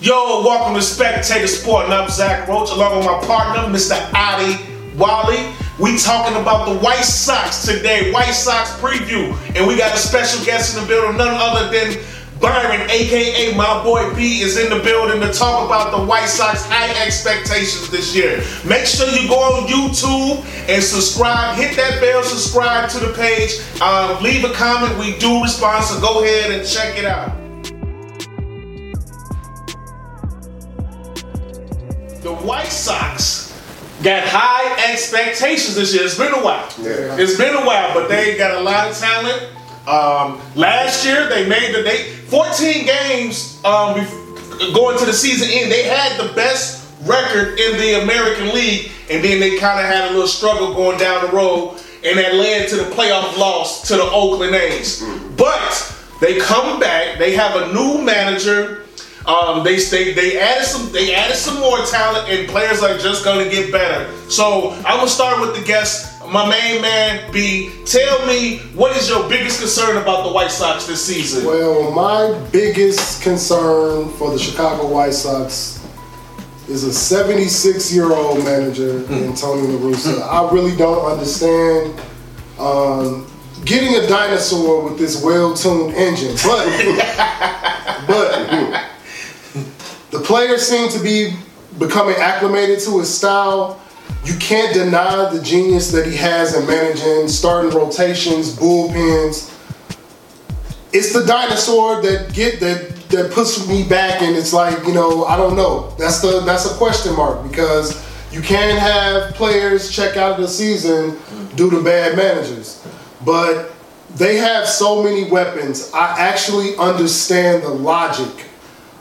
Yo, welcome to Spectator Sport, and I'm Zach Roach, along with my partner, Mr. Adi Wally. We talking about the White Sox today, White Sox preview, and we got a special guest in the building, none other than Byron, aka my boy B, is in the building to talk about the White Sox high expectations this year. Make sure you go on YouTube and subscribe. Hit that bell, subscribe to the page. Um, leave a comment. We do respond, so go ahead and check it out. The White Sox got high expectations this year. It's been a while. Yeah. It's been a while, but they got a lot of talent. Um, last year they made the they 14 games um, going to the season end. They had the best record in the American League, and then they kind of had a little struggle going down the road, and that led to the playoff loss to the Oakland A's. But they come back. They have a new manager. Um, they, they they added some they added some more talent and players are just gonna get better. So I'm gonna start with the guest, my main man B. Tell me what is your biggest concern about the White Sox this season? Well, my biggest concern for the Chicago White Sox is a 76 year old manager in Tony La Russa. I really don't understand um, getting a dinosaur with this well tuned engine, but but the players seem to be becoming acclimated to his style. You can't deny the genius that he has in managing starting rotations, bullpens. It's the dinosaur that get that that puts me back, and it's like you know I don't know. That's the that's a question mark because you can have players check out of the season due to bad managers, but they have so many weapons. I actually understand the logic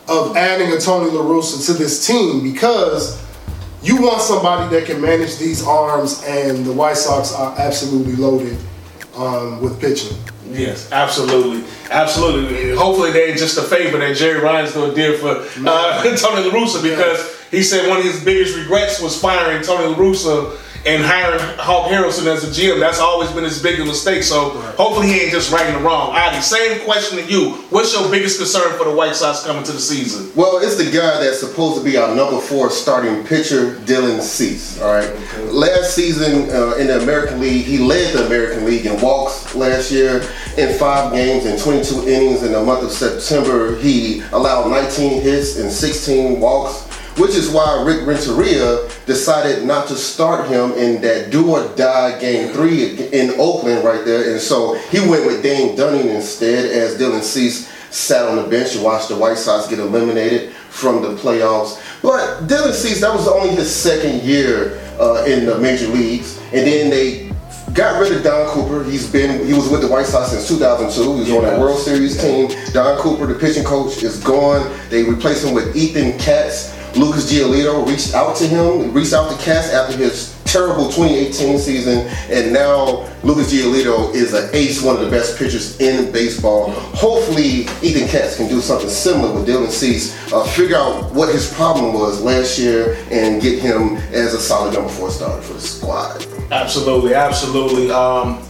of adding a Tony La Russa to this team because you want somebody that can manage these arms, and the White Sox are absolutely loaded um, with pitching. Yes, absolutely, absolutely. Hopefully, they're just a favor that Jerry Ryan's going to do for uh, Tony La Russa because he said one of his biggest regrets was firing Tony La Russa and hiring Hawk Harrelson as a GM. That's always been his biggest mistake. So hopefully, he ain't just righting the wrong. Adi, same question to you. What's your biggest concern for the White Sox coming to the season? Well, it's the guy that's supposed to be our number four starting pitcher, Dylan Cease. All right. Last season uh, in the American League, he led the American League in walks last year in five games and 22 innings in the month of September. He allowed 19 hits and 16 walks. Which is why Rick Renteria decided not to start him in that do or die game three in Oakland right there. And so he went with Dane Dunning instead as Dylan Cease sat on the bench and watched the White Sox get eliminated from the playoffs. But Dylan Cease, that was only his second year uh, in the major leagues. And then they got rid of Don Cooper. He's been he was with the White Sox since 2002. He was on that World Series team. Don Cooper, the pitching coach, is gone. They replaced him with Ethan Katz. Lucas Giolito reached out to him, reached out to Katz after his terrible 2018 season, and now Lucas Giolito is an ace, one of the best pitchers in baseball. Hopefully, Ethan Katz can do something similar with Dylan Cease, uh, figure out what his problem was last year, and get him as a solid number four starter for the squad. Absolutely, absolutely. Um,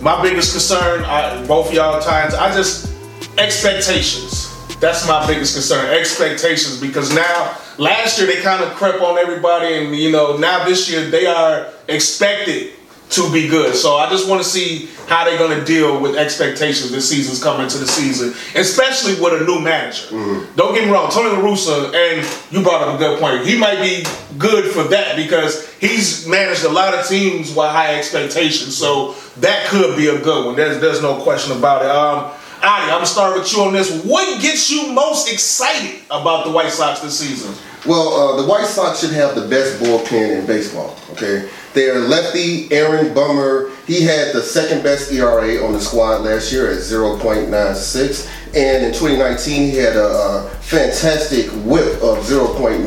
my biggest concern, I, both y'all times, I just expectations. That's my biggest concern. Expectations because now last year they kind of crept on everybody, and you know now this year they are expected to be good. So I just want to see how they're going to deal with expectations this season's coming to the season, especially with a new manager. Don't get me wrong, Tony La Russa, and you brought up a good point. He might be good for that because he's managed a lot of teams with high expectations. So that could be a good one. There's there's no question about it. Um, Adi, I'm gonna start with you on this. What gets you most excited about the White Sox this season? Well, uh, the White Sox should have the best bullpen in baseball. Okay, their lefty Aaron Bummer, he had the second best ERA on the squad last year at 0.96, and in 2019 he had a, uh fantastic WHIP of 0.99.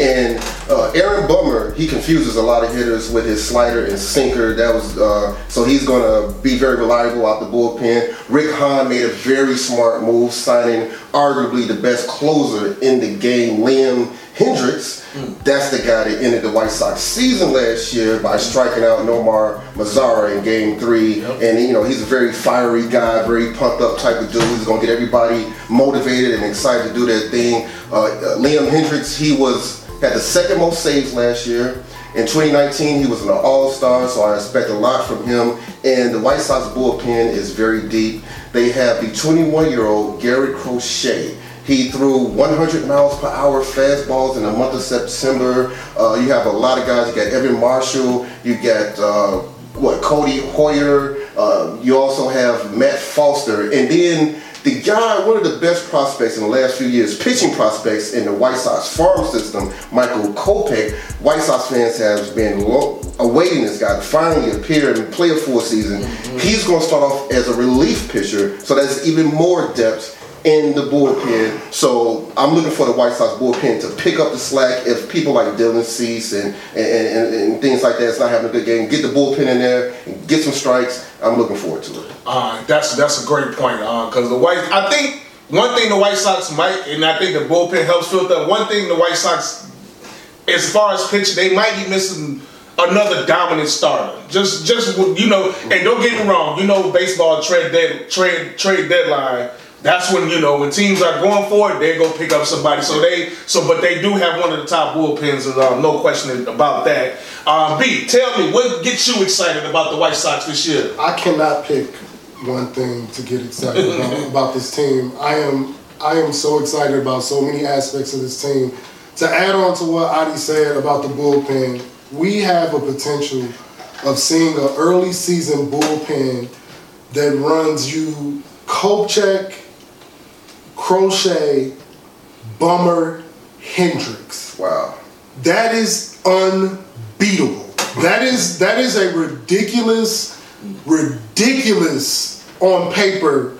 And Uh, Aaron Bummer, he confuses a lot of hitters with his slider and sinker. That was uh, so he's going to be very reliable out the bullpen. Rick Hahn made a very smart move, signing arguably the best closer in the game, Liam Hendriks. Mm. That's the guy that ended the White Sox season last year by striking out Nomar Mazara in Game Three. Yep. And you know he's a very fiery guy, very pumped up type of dude. He's going to get everybody motivated and excited to do their thing. Uh, uh, Liam Hendriks, he was had the second most saves last year. In 2019, he was an All-Star, so I expect a lot from him. And the White Sox bullpen is very deep. They have the 21-year-old Garrett Crochet. He threw 100 miles per hour fastballs in the month of September. Uh, you have a lot of guys. You got Evan Marshall. You got uh, what Codi Heuer. Uh, you also have Matt Foster, and then the guy, one of the best prospects in the last few years, pitching prospects in the White Sox farm system, Michael Kopech. White Sox fans have been lo- awaiting this guy to finally appear and play a full season. Mm-hmm. He's going to start off as a relief pitcher, so that's even more depth in the bullpen. So I'm looking for the White Sox bullpen to pick up the slack if people like Dylan Cease and, and, and, and things like that's not having a good game. Get the bullpen in there and get some strikes. I'm looking forward to it. Uh, that's that's a great point because uh, the White. I think one thing the White Sox might, and I think the bullpen helps filter. One thing the White Sox, as far as pitching, they might be missing another dominant starter. Just just you know, and don't get me wrong. You know, baseball trade dead trade trade deadline that's when you know when teams are going for it, they go pick up somebody. So they so, but they do have one of the top bullpens, and um, no question about that. Um, B, tell me what gets you excited about the White Sox this year? I cannot pick one thing to get excited about, about this team. I am I am so excited about so many aspects of this team. To add on to what Adi said about the bullpen, we have a potential of seeing an early season bullpen that runs you Kopech, Crochet, Bummer, Hendriks. Wow. That is unbeatable. That is that is a ridiculous, ridiculous on paper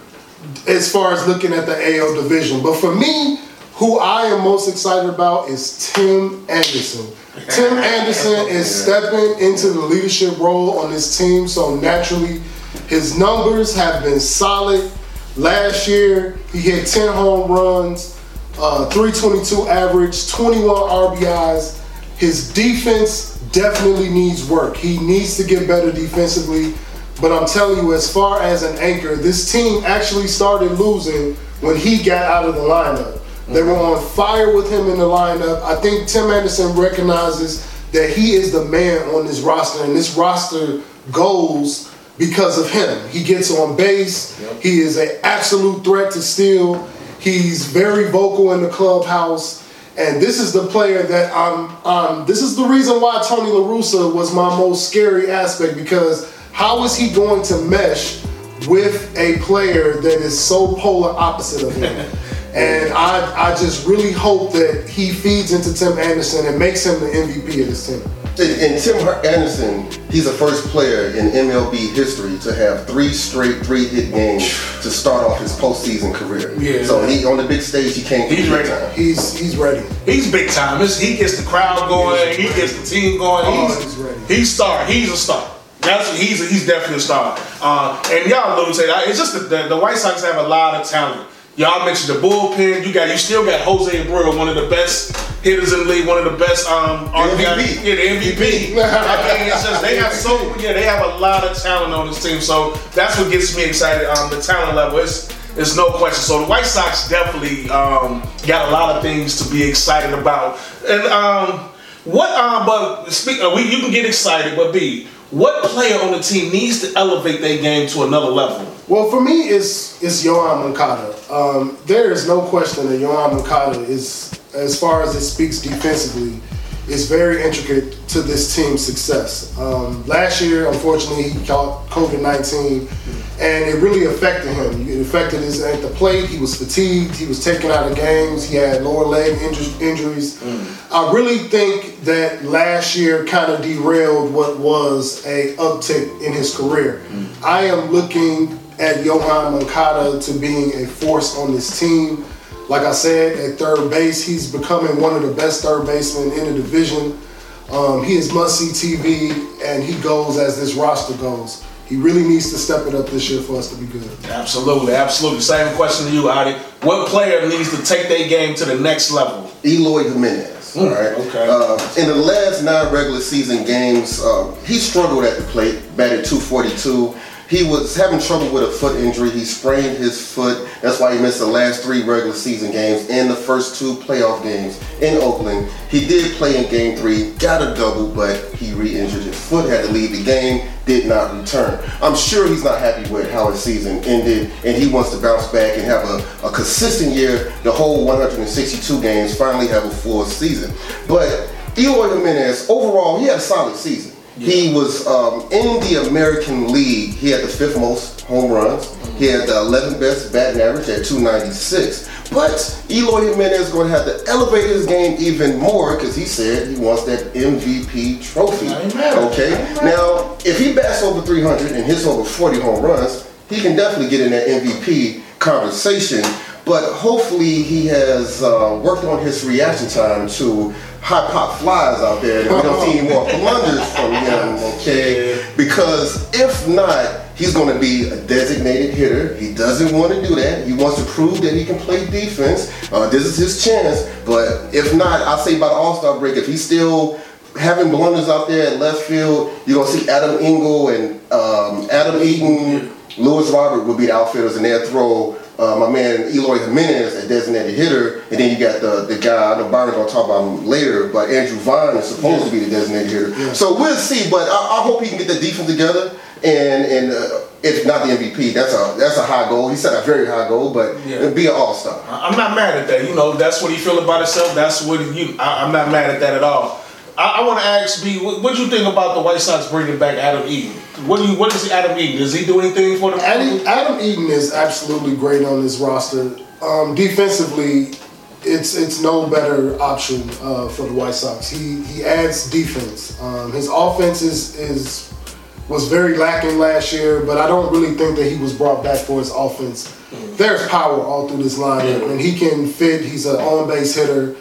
as far as looking at the AL division. But for me, who I am most excited about is Tim Anderson. Tim Anderson is stepping into the leadership role on this team, so naturally his numbers have been solid. Last year, he hit 10 home runs, uh, 322 average, 21 RBIs. His defense definitely needs work. He needs to get better defensively. But I'm telling you, as far as an anchor, this team actually started losing when he got out of the lineup. They were on fire with him in the lineup. I think Tim Anderson recognizes that he is the man on this roster, and this roster goes because of him. He gets on base. Yep. He is an absolute threat to steal. He's very vocal in the clubhouse. And this is the player that I'm. Um, this is the reason why Tony La Russa was my most scary aspect because how is he going to mesh with a player that is so polar opposite of him? and I, I just really hope that he feeds into Tim Anderson and makes him the MVP of this team. And, Tim Anderson, he's the first player in MLB history to have three straight three hit games to start off his postseason career. Yeah. So he on the big stage, he can't. He's ready. Time. He's he's ready. He's big time. he gets the crowd going. He gets the team going. Oh, he's, he's ready. He's star. He's a star. That's he's he's definitely a star. Uh, and y'all alluded to that. It's just the, the, the White Sox have a lot of talent. Y'all mentioned the bullpen. You got you still got Jose Abreu, one of the best hitters in the league, one of the best um MVP. Yeah, the MVP. I mean, it's just they have so yeah, they have a lot of talent on this team. So that's what gets me excited. Um, the talent level is is no question. So the White Sox definitely um got a lot of things to be excited about. And um, what um, but speak, uh, we you can get excited, but B, what player on the team needs to elevate their game to another level? Well, for me, it's it's Yoan Moncada. Um, there is no question that Yoan Moncada is, as far as it speaks defensively, is very intricate to this team's success. Um, last year, unfortunately, he caught COVID 19 and it really affected him. It affected his at the plate. He was fatigued. He was taken out of games. He had lower leg injuries. Mm. I really think that last year kind of derailed what was a uptick in his career. Mm. I am looking at Yoan Moncada to being a force on this team. Like I said, at third base, he's becoming one of the best third basemen in the division. Um, he is must see TV, and he goes as this roster goes. He really needs to step it up this year for us to be good. Absolutely, absolutely. Same question to you, Adi. What player needs to take their game to the next level? Eloy Jimenez. all right. okay. Uh, in the last nine regular season games, uh, he struggled at the plate, batted 242. He was having trouble with a foot injury. He sprained his foot. That's why he missed the last three regular season games and the first two playoff games in Oakland. He did play in game three, got a double, but he re injured his foot, had to leave the game, did not return. I'm sure he's not happy with how his season ended, and he wants to bounce back and have a, a consistent year, the whole 162 games, finally have a full season. But Eloy Jimenez, overall, he had a solid season. He was um, in the American League. He had the fifth most home runs. He had the 11th best batting average at 296. But Eloy Jimenez is going to have to elevate his game even more because he said he wants that MVP trophy. Amen. Okay. Now, if he bats over 300 and hits over 40 home runs, he can definitely get in that MVP conversation. But hopefully, he has uh, worked on his reaction time to high pop flies out there, and we don't see any more blunders from him. Okay, because if not, he's going to be a designated hitter. He doesn't want to do that. He wants to prove that he can play defense. Uh, this is his chance. But if not, I'll say by the All Star break, if he's still having blunders out there at left field, you're gonna see Adam Engel and um, Adam Eaton, Luis Robert will be the outfielders, and they'll throw uh, my man Eloy Jimenez, a designated hitter, and then you got the the guy. I know Byron's gonna talk about him later, but Andrew Vaughn is supposed to be the designated hitter. So we'll see, but I, I hope he can get the defense together. And and uh, if not the MVP, that's a that's a high goal. He set a very high goal, but Yeah. be an all star. I'm not mad at that. You know, that's what he feel about himself. That's what you. I, I'm not mad at that at all. I, I want to ask B, what, what do you think about the White Sox bringing back Adam Eaton? What do you? What is Adam Eaton? Does he do anything for them? Adam, Adam Eaton is absolutely great on this roster. Um, defensively, it's it's no better option uh, for the White Sox. He he adds defense. Um, his offense is is was very lacking last year, but I don't really think that he was brought back for his offense. There's power all through this lineup, and he can fit. He's an on base hitter.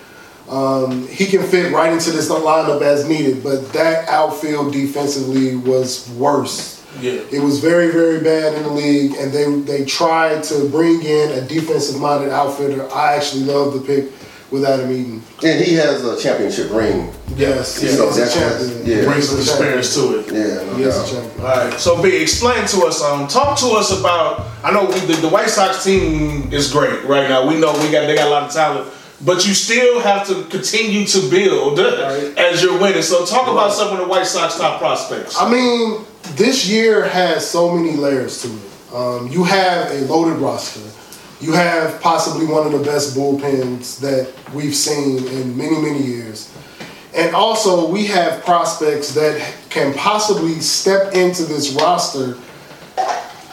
Um, he can fit right into this lineup as needed, but that outfield defensively was worse. Yeah. It was very, very bad in the league, and they they tried to bring in a defensive-minded outfitter. I actually love the pick with Adam Eaton. And he has a championship ring. Yes, Yeah, he's so a that's- champion. yeah. brings some He's experience to it. Yeah, no He is a champion. All right. So, B, explain to us. Um, talk to us about. I know we, the, the White Sox team is great right now. We know we got they got a lot of talent, but you still have to continue to build Right. as you're winning. So, talk about some of the White Sox top prospects. I mean, this year has so many layers to it. Um, you have a loaded roster. You have possibly one of the best bullpens that we've seen in many, many years. And also, we have prospects that can possibly step into this roster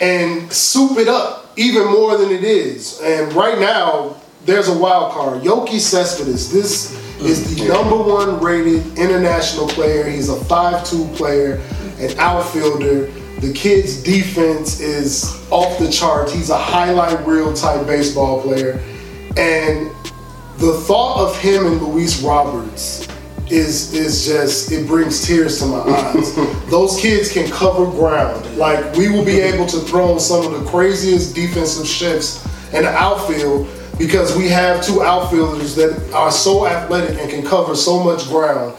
and soup it up even more than it is. And right now, there's a wild card. Yoelqui Cespedes, this is the number one rated international player. He's a 5'2 player, an outfielder. The kid's defense is off the charts. He's a highlight reel type baseball player. And the thought of him and Luis Roberts is is just it brings tears to my eyes. Those kids can cover ground. Like we will be able to throw some of the craziest defensive shifts in the outfield because we have two outfielders that are so athletic and can cover so much ground.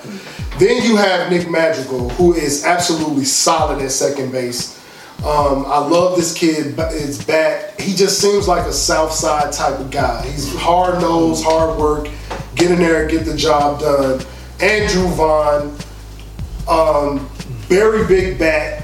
Then you have Nick Madrigal, who is absolutely solid at second base. Um, I love this kid. His bat. He just seems like a South Side type of guy. He's hard nosed, hard work, get in there, get the job done. Andrew Vaughn, um, very big bat.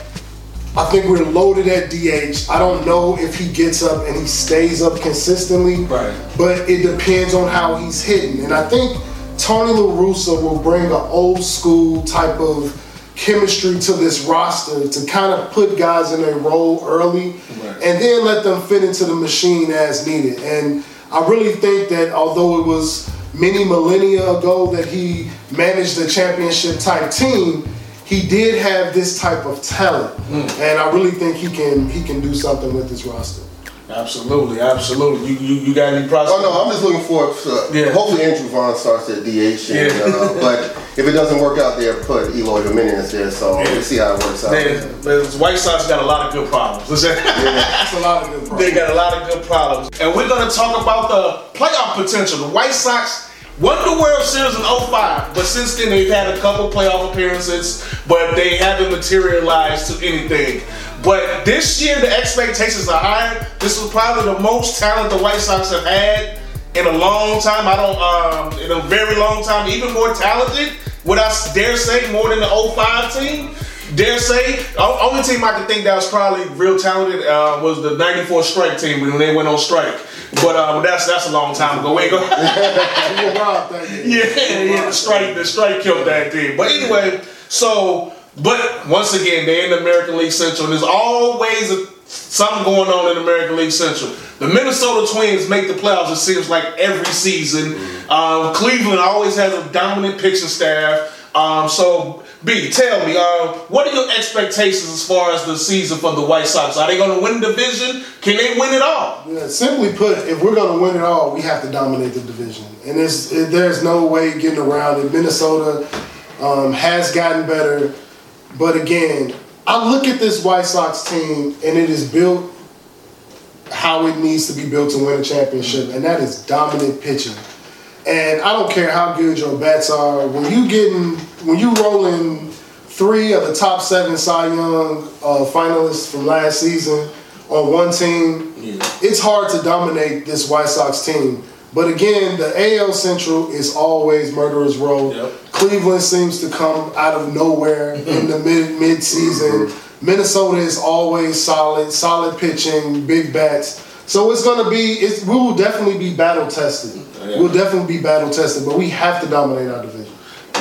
I think we're loaded at DH. I don't know if he gets up and he stays up consistently, Right. but it depends on how he's hitting. And I think Tony La Russa will bring an old school type of chemistry to this roster to kind of put guys in a role early Right. and then let them fit into the machine as needed. And I really think that although it was many millennia ago that he managed a championship type team, he did have this type of talent. And I really think he can he can do something with this roster. Absolutely, absolutely. You you, you got any prospects? Oh no, I'm just looking for. Uh, Yeah. Hopefully, Andrew Vaughn starts at DH. And, Yeah. uh, but if it doesn't work out there, put Eloy Jimenez there. So Yeah. we'll see how it works out. Man, the White Sox got a lot of good problems. That's a lot of good problems. They got a lot of good problems. And we're going to talk about the playoff potential. The White Sox won the World Series in 05, but since then they've had a couple playoff appearances, but they haven't materialized to anything. But this year the expectations are higher. This was probably the most talent the White Sox have had in a long time. I don't, um, in a very long time, even more talented. Would I dare say more than the 05 team? Dare say, o- only team I could think that was probably real talented uh, was the '94 strike team when they went on strike. But um, that's that's a long time ago. We ain't gonna- We were robbed that year. yeah, yeah, the strike, the strike killed that thing. But anyway, so, but once again, they're in the American League Central. And there's always a, something going on in the American League Central. The Minnesota Twins make the playoffs. It seems like every season. Um, Cleveland always has a dominant pitching staff. Um, so, B, tell me, uh, what are your expectations as far as the season for the White Sox? Are they going to win the division? Can they win it all? Yeah, simply put, if we're going to win it all, we have to dominate the division, and there's there's no way getting around it. Minnesota um, has gotten better, but again, I look at this White Sox team, and it is built how it needs to be built to win a championship, and that is dominant pitching. And I don't care how good your bats are. When you getting when you rolling three of the top seven Cy Young uh, finalists from last season on one team, it's hard to dominate this White Sox team. But again, the AL Central is always murderer's row. Yep. Cleveland seems to come out of nowhere in the mid mid season. Minnesota is always solid, solid pitching, big bats. So it's gonna be it's we will definitely be battle tested. Yeah. We'll definitely be battle tested, but we have to dominate our division.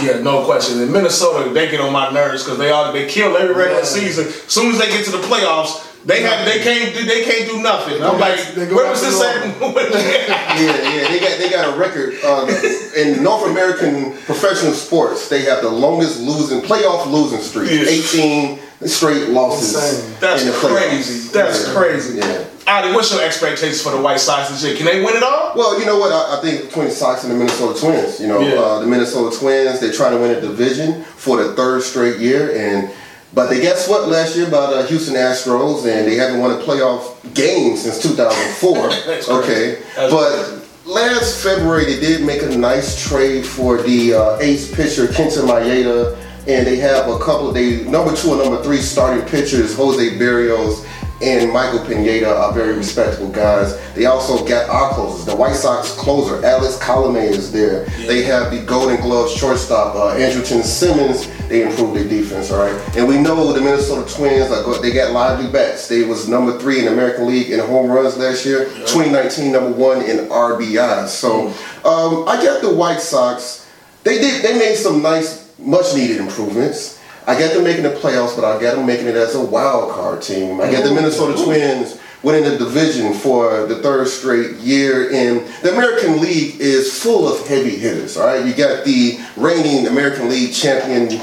Yeah, no question. In Minnesota, they get on my nerves because they all they kill every regular Yeah. season. As soon as they get to the playoffs, they have they can't do they can't do nothing. I'm like, back- they go where was this at? Yeah, yeah, they got they got a record uh, in North American professional sports. They have the longest losing playoff losing streak, Yes. eighteen straight losses. That's in the playoffs. crazy. That's Yeah. crazy. Yeah. Ali, what's your expectations for the White Sox this year? Can they win it all? Well, you know what? I, I think between the Sox and the Minnesota Twins, you know, Yeah. uh, the Minnesota Twins, they're trying to win a division for the third straight year, and but they got swept last year by the Houston Astros, and they haven't won a playoff game since 2004. That's okay, but. Last February, they did make a nice trade for the uh, ace pitcher Kenta Maeda, and they have a couple of they number two and number three starting pitchers Jose Berrios and Michael Pineda are very respectable guys. They also got our closers, the White Sox closer Alex Colomé is there. They have the Golden Gloves shortstop uh, Andrelton Simmons. They improved their defense, all right. And we know the Minnesota Twins are go- they got lively bats. They was number three in the American League in home runs last year. 2019 number one in RBI. So um, I got the White Sox. They did. They made some nice, much needed improvements. I get them making the playoffs, but I get them making it as a wild card team. I get the Minnesota Twins winning the division for the third straight year. And the American League is full of heavy hitters. All right, you got the reigning American League champion.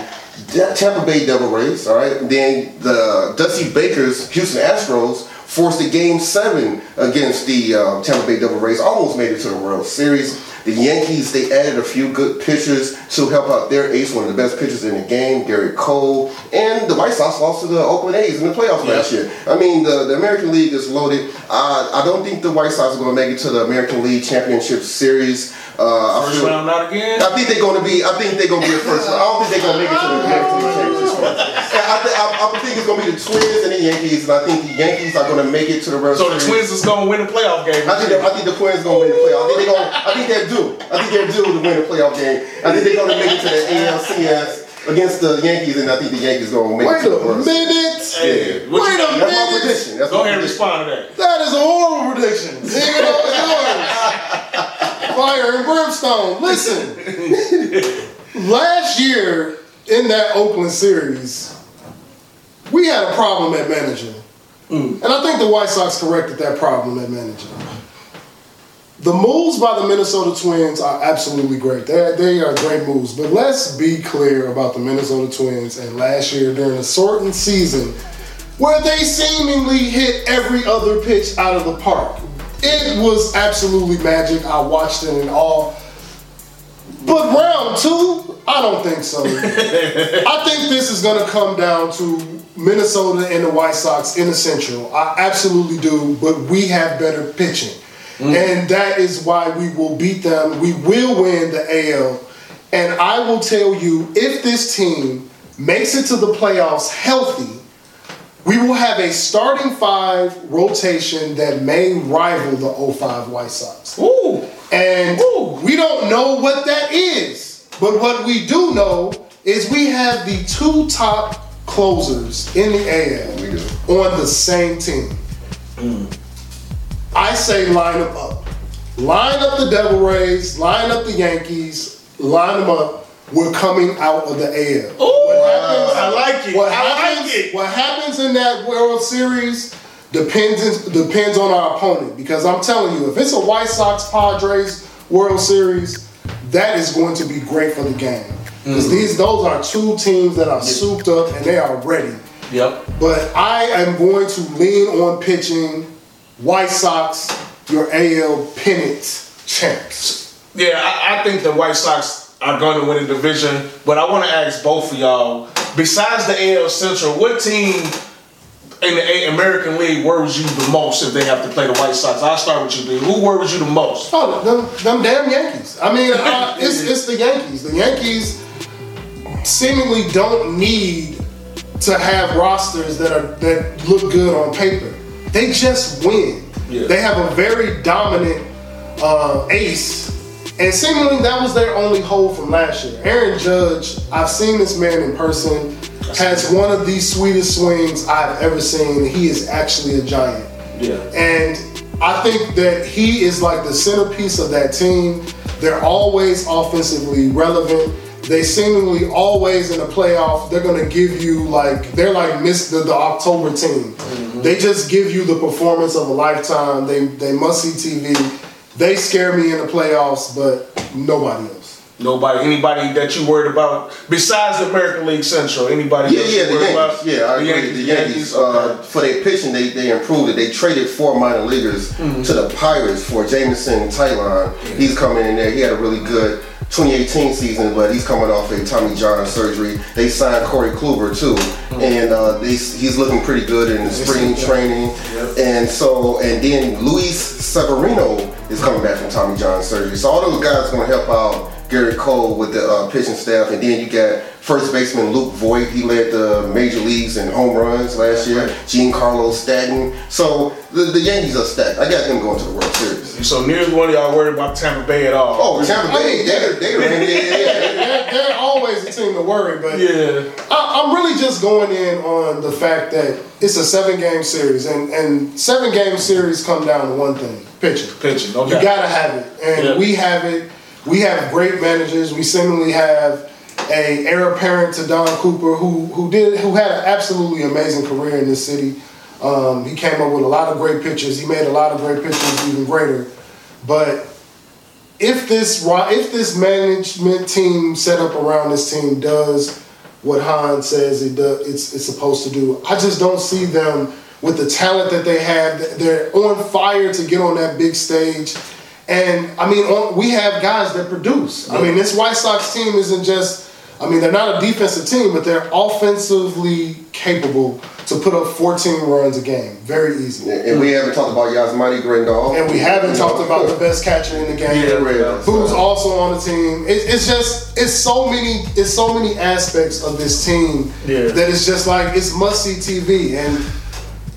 Tampa Bay Devil Rays, all right. Then the Dusty Baker's Houston Astros forced a game seven against the uh, Tampa Bay Devil Rays. Almost made it to the World Series. The Yankees they added a few good pitchers to help out their ace, one of the best pitchers in the game, Gerrit Cole. And the White Sox lost to the Oakland A's in the playoffs last year. I mean, the, the American League is loaded. Uh, I don't think the White Sox are going to make it to the American League Championship Series. Uh, I First feel- round out again. I think they're going to be. I think they're going to be a first. I don't think they're going to make it to the American League Championship. And I, th- I, I think it's going to be the Twins and the Yankees, and I think the Yankees are going to make it to the World So the Series. Twins is gonna win the playoff game. I think, that- I think the Twins are going to win the playoff. I think they're going. I think they're due. I think they're due to win the playoff game. I think they're going to make it to the ALCS against the Yankees, and I think the Yankees are going to make Wait it to the a World Series. minute. Hey, Wait you a think? That's my prediction. That's Go my ahead and prediction. respond to that. That is a horrible prediction. Nigga, that was yours. Fire and brimstone. Listen, last year in that Oakland series, we had a problem at manager. Mm. And I think the White Sox corrected that problem at manager. The moves by the Minnesota Twins are absolutely great. They, they are great moves. But let's be clear about the Minnesota Twins and last year during a certain season where they seemingly hit every other pitch out of the park. It was absolutely magic. I watched it in awe. But round two, I don't think so. I think this is going to come down to Minnesota and the White Sox in the Central. I absolutely do, but we have better pitching. Mm. And that is why we will beat them. We will win the AL. And I will tell you, if this team makes it to the playoffs healthy, we will have a starting five rotation that may rival the 05 White Sox. Ooh. And Ooh. we don't know what that is. But what we do know is we have the two top closers in the AL on the same team. Mm. I say line them up. Line up the Devil Rays, line up the Yankees, line them up. We're coming out of the AL. Ooh. What happens- I like it. What I like it. what happens in that World Series depends depends on our opponent. Because I'm telling you, if it's a White Sox Padres World Series, that is going to be great for the game. Because Mm-hmm. these those are two teams that are souped up and they are ready. Yep. But I am going to lean on pitching White Sox, your AL pennant champs. Yeah, I, I think the White Sox are going to win the division, but I want to ask both of y'all. Besides the AL Central, what team in the American League worries you the most if they have to play the White Sox? I'll start with you, B. Who worries you the most? Oh, them, them damn Yankees. I mean, uh, it's, it's the Yankees. The Yankees seemingly don't need to have rosters that are that look good on paper. They just win. Yeah. They have a very dominant uh, ace, and seemingly that was their only hole from last year. Aaron Judge, I've seen this man in person. Has one of the sweetest swings I've ever seen. He is actually a giant. Yeah. And I think that he is like the centerpiece of that team. They're always offensively relevant. They seemingly always in the playoff, they're gonna give you like they're like miss the, the October team. Mm-hmm. They just give you the performance of a lifetime. They they must see TV. They scare me in the playoffs, but nobody else. Nobody, anybody that you worried about besides the American League Central? Anybody Yeah, yeah, the Yankees. about? Yeah, I agree. The Yankees, uh, for their pitching, they, they improved it. They traded four minor leaguers Mm-hmm. to the Pirates for Jameson Taillon. He's coming in there. He had a really good 2018 season, but he's coming off a Tommy John surgery. They signed Corey Kluber too, Mm-hmm. and uh, they, he's looking pretty good in the spring training. And so, and then Luis Severino is coming back from Tommy John surgery. So all those guys are going to help out Gerrit Cole with the uh, pitching staff, and then you got first baseman Luke Voit. He led the major leagues in home runs last year. Gene Giancarlo Stanton. So the, the Yankees are stacked. I got them going to the World Series. So neither one of y'all worried about Tampa Bay at all. Oh, Tampa Bay, they're, they're, yeah, yeah, yeah. They're, they're always a team to worry, but yeah. I, I'm really just going in on the fact that it's a seven game series, and, and seven game series come down to one thing pitching. Pitching, no You gotta have it, and Yeah. we have it. We have great managers. We seemingly have a heir apparent to Don Cooper, who who did who had an absolutely amazing career in this city. Um, he came up with a lot of great pitchers. He made a lot of great pitchers even greater. But if this if this management team set up around this team does what Hans says it does, it's, it's supposed to do, I just don't see them with the talent that they have. They're on fire to get on that big stage. And I mean, on, we have guys that produce. I mean, this White Sox team isn't just. I mean, they're not a defensive team, but they're offensively capable to put up 14 runs a game, very easily. And we haven't talked about Yasmani Grandal. And we haven't talked about the best catcher in the game, Yeah, who's also on the team. It, it's just it's so many it's so many aspects of this team Yeah. that it's just like it's must see TV. And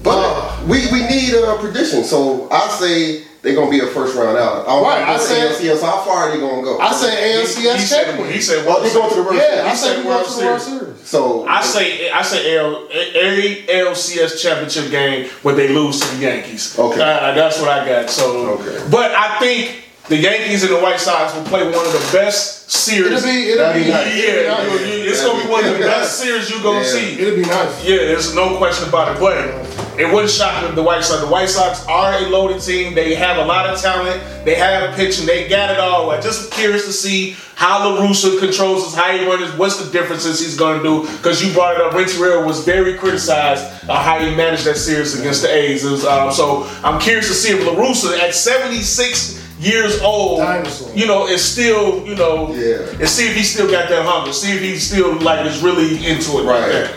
But uh, we, we need a prediction. So I say they're gonna be a first round out. I Right, I said- ALCS. How far are they gonna go? I say He, ALCS he said, champion. he said, Oh, they going to the World yeah, I he say said we go World to the World Series. Series. So I say I say L, every LCS championship game where they lose to the Yankees. Okay. Uh, that's what I got. So, Okay. but I think the Yankees and the White Sox will play one of the best series. It'll be it'll be, be nice. yeah, it'll you- you- it's gonna be one of the best series you're gonna Yeah. see. it'll be nice. Yeah, there's no question about it. But it wouldn't shock me if the White Sox. The White Sox are a loaded team. They have a lot of talent. They have pitching. They got it all. I'm just curious to see how La Russa controls us, how he runs, what's the differences he's going to do. Because you brought it up, Renteria was very criticized on how he managed that series against the A's. Was, um, so I'm curious to see if La Russa at 76 years old, Dinosaur. you know, is still, you know, Yeah. and see if he still got that hunger. See if he still like is really into it. like Right. that.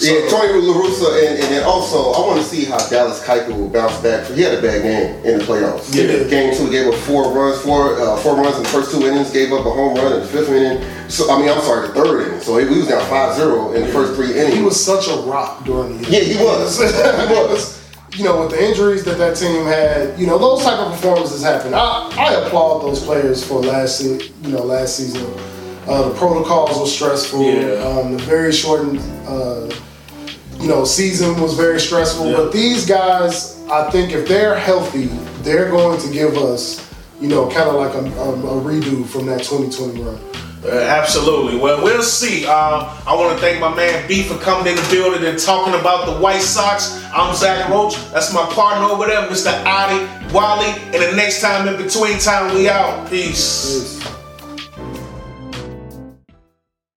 Yeah, Tony La Russa, and, and then also I want to see how Dallas Keuchel will bounce back. He had a bad game in the playoffs. Yeah. Game two, gave up four runs, four uh, four runs in the first two innings, gave up a home run in the fifth inning. So I mean, I'm sorry, the third inning. So he, we was down 5-0 in the first three innings. He was such a rock during the Yeah, he was. He was. You know, with the injuries that that team had, you know, those type of performances happen. I, I applaud those players for last, se- you know, last season. Uh, the protocols were stressful. Yeah. Um, the very shortened, uh, you know, season was very stressful. Yeah. But these guys, I think, if they're healthy, they're going to give us, you know, kind of like a, a, a redo from that 2020 run. Uh, absolutely. Well, we'll see. Um, I want to thank my man B for coming in the building and talking about the White Sox. I'm Zach Roach. That's my partner over there, Mr. Adi Wally. And the next time in between time, we out. Peace. Peace.